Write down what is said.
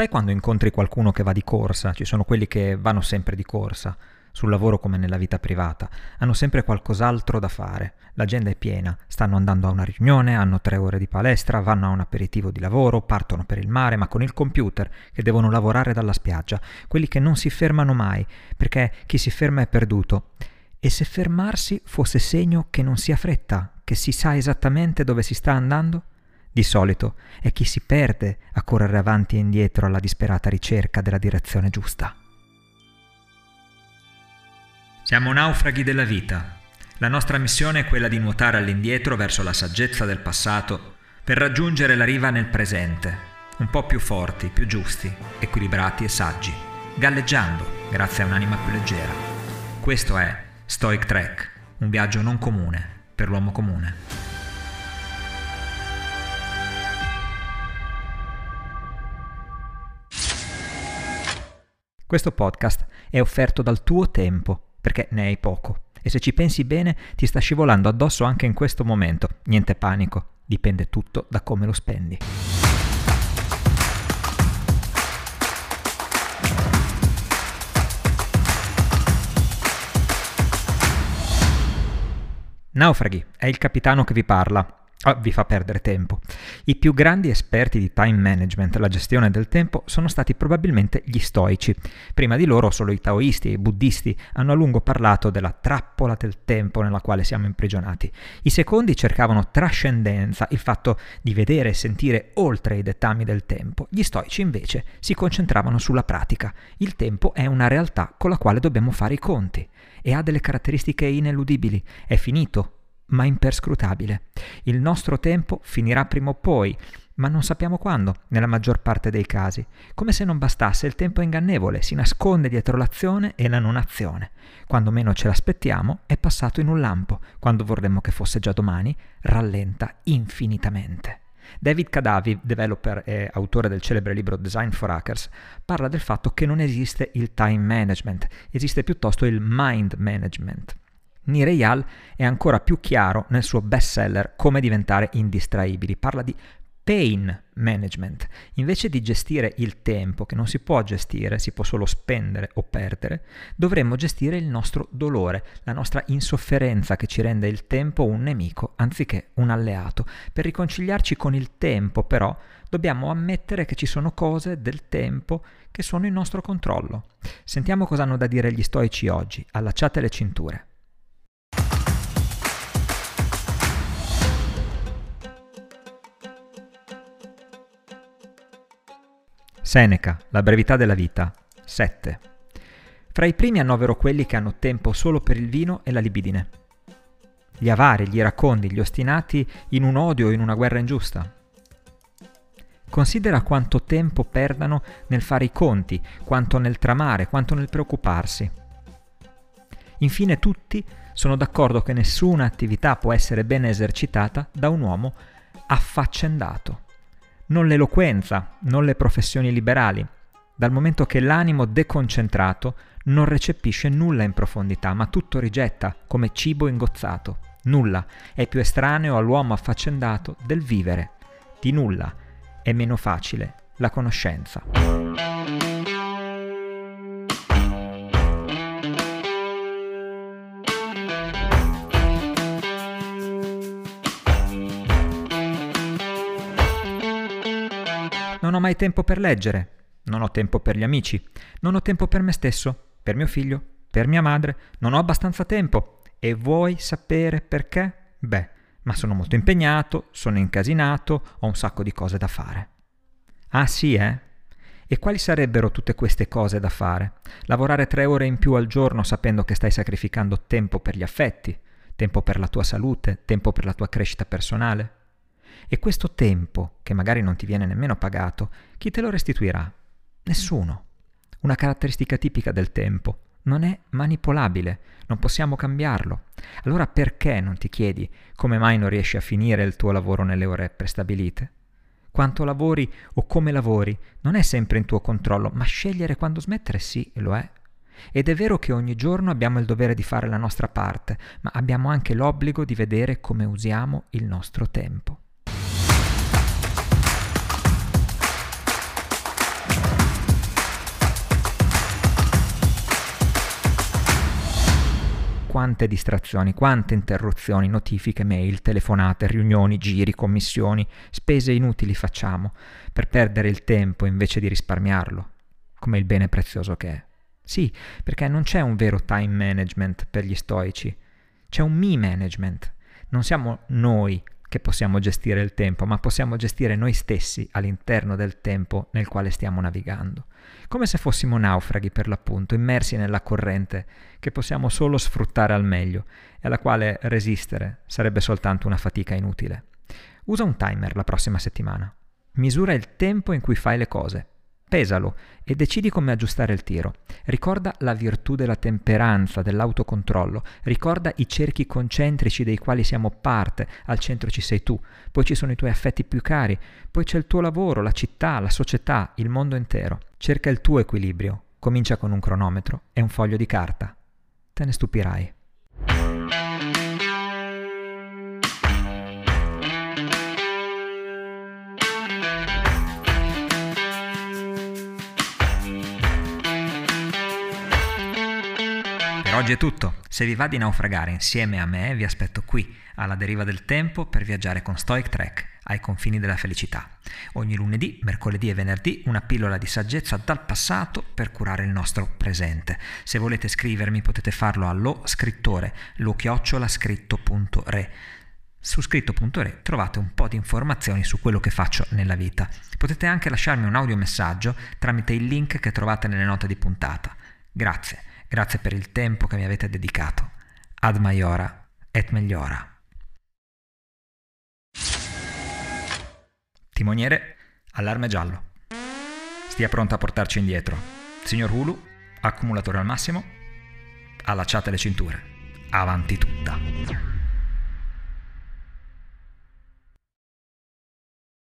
Sai quando incontri qualcuno che va di corsa? Ci sono quelli che vanno sempre di corsa, sul lavoro come nella vita privata, hanno sempre qualcos'altro da fare. L'agenda è piena, stanno andando a una riunione, hanno tre ore di palestra, vanno a un aperitivo di lavoro, partono per il mare, ma con il computer, che devono lavorare dalla spiaggia, quelli che non si fermano mai, perché chi si ferma è perduto. E se fermarsi fosse segno che non si ha fretta, che si sa esattamente dove si sta andando? Di solito è chi si perde a correre avanti e indietro alla disperata ricerca della direzione giusta. Siamo naufraghi della vita. La nostra missione è quella di nuotare all'indietro verso la saggezza del passato per raggiungere la riva nel presente, un po' più forti, più giusti, equilibrati e saggi, galleggiando grazie a un'anima più leggera. Questo è Stoic Trek, un viaggio non comune per l'uomo comune. Questo podcast è offerto dal tuo tempo, perché ne hai poco. E se ci pensi bene, ti sta scivolando addosso anche in questo momento. Niente panico, dipende tutto da come lo spendi. Naufraghi, è il capitano che vi parla. Oh, vi fa perdere tempo. I più grandi esperti di time management, la gestione del tempo, sono stati probabilmente gli stoici. Prima di loro solo i taoisti e i buddisti hanno a lungo parlato della trappola del tempo nella quale siamo imprigionati. I secondi cercavano trascendenza, il fatto di vedere e sentire oltre i dettami del tempo. Gli stoici invece si concentravano sulla pratica. Il tempo è una realtà con la quale dobbiamo fare i conti e ha delle caratteristiche ineludibili. È finito, ma imperscrutabile. Il nostro tempo finirà prima o poi, ma non sappiamo quando, nella maggior parte dei casi. Come se non bastasse, il tempo è ingannevole, si nasconde dietro l'azione e la non azione. Quando meno ce l'aspettiamo, è passato in un lampo. Quando vorremmo che fosse già domani, rallenta infinitamente. David Kadavi, developer e autore del celebre libro Design for Hackers, parla del fatto che non esiste il time management, esiste piuttosto il mind management. Nireyal è ancora più chiaro nel suo bestseller Come diventare indistraibili. Parla di pain management. Invece di gestire il tempo, che non si può gestire, si può solo spendere o perdere, dovremmo gestire il nostro dolore, la nostra insofferenza che ci rende il tempo un nemico anziché un alleato. Per riconciliarci con il tempo, però, dobbiamo ammettere che ci sono cose del tempo che sono in nostro controllo. Sentiamo cosa hanno da dire gli stoici oggi. Allacciate le cinture. Seneca, La brevità della vita, 7. Fra i primi annovero quelli che hanno tempo solo per il vino e la libidine. Gli avari, gli iracondi, gli ostinati in un odio o in una guerra ingiusta. Considera quanto tempo perdano nel fare i conti, quanto nel tramare, quanto nel preoccuparsi. Infine tutti sono d'accordo che nessuna attività può essere ben esercitata da un uomo affaccendato non l'eloquenza, non le professioni liberali, dal momento che l'animo deconcentrato non recepisce nulla in profondità, ma tutto rigetta come cibo ingozzato. Nulla è più estraneo all'uomo affaccendato del vivere. Di nulla è meno facile la conoscenza. Ho mai tempo per leggere, non ho tempo per gli amici, non ho tempo per me stesso, per mio figlio, per mia madre, non ho abbastanza tempo. E vuoi sapere perché? Beh, ma sono molto impegnato, sono incasinato, ho un sacco di cose da fare. Ah sì, eh? E quali sarebbero tutte queste cose da fare? Lavorare tre ore in più al giorno sapendo che stai sacrificando tempo per gli affetti, tempo per la tua salute, tempo per la tua crescita personale? E questo tempo, che magari non ti viene nemmeno pagato, chi te lo restituirà? Nessuno. Una caratteristica tipica del tempo. Non è manipolabile, non possiamo cambiarlo. Allora perché non ti chiedi come mai non riesci a finire il tuo lavoro nelle ore prestabilite? Quanto lavori o come lavori non è sempre in tuo controllo, ma scegliere quando smettere sì, lo è. Ed è vero che ogni giorno abbiamo il dovere di fare la nostra parte, ma abbiamo anche l'obbligo di vedere come usiamo il nostro tempo. Quante distrazioni, quante interruzioni, notifiche, mail, telefonate, riunioni, giri, commissioni, spese inutili facciamo per perdere il tempo invece di risparmiarlo, come il bene prezioso che è. Sì, perché non c'è un vero time management per gli stoici, c'è un me management. Non siamo noi che possiamo gestire il tempo, ma possiamo gestire noi stessi all'interno del tempo nel quale stiamo navigando. Come se fossimo naufraghi per l'appunto, immersi nella corrente che possiamo solo sfruttare al meglio e alla quale resistere sarebbe soltanto una fatica inutile. Usa un timer la prossima settimana. Misura il tempo in cui fai le cose pesalo e decidi come aggiustare il tiro. Ricorda la virtù della temperanza, dell'autocontrollo, ricorda i cerchi concentrici dei quali siamo parte, al centro ci sei tu, poi ci sono i tuoi affetti più cari, poi c'è il tuo lavoro, la città, la società, il mondo intero. Cerca il tuo equilibrio, comincia con un cronometro e un foglio di carta. Te ne stupirai. Oggi è tutto. Se vi va di naufragare insieme a me, vi aspetto qui, alla deriva del tempo, per viaggiare con Stoic Trek ai confini della felicità. Ogni lunedì, mercoledì e venerdì una pillola di saggezza dal passato per curare il nostro presente. Se volete scrivermi potete farlo allo scrittore lo-scritto.re. Su scritto.re trovate un po' di informazioni su quello che faccio nella vita. Potete anche lasciarmi un audiomessaggio tramite il link che trovate nelle note di puntata. Grazie. Grazie per il tempo che mi avete dedicato. Ad maiora et meliora. Timoniere, allarme giallo. Stia pronto a portarci indietro. Signor Hulu, accumulatore al massimo. Allacciate le cinture. Avanti tutta.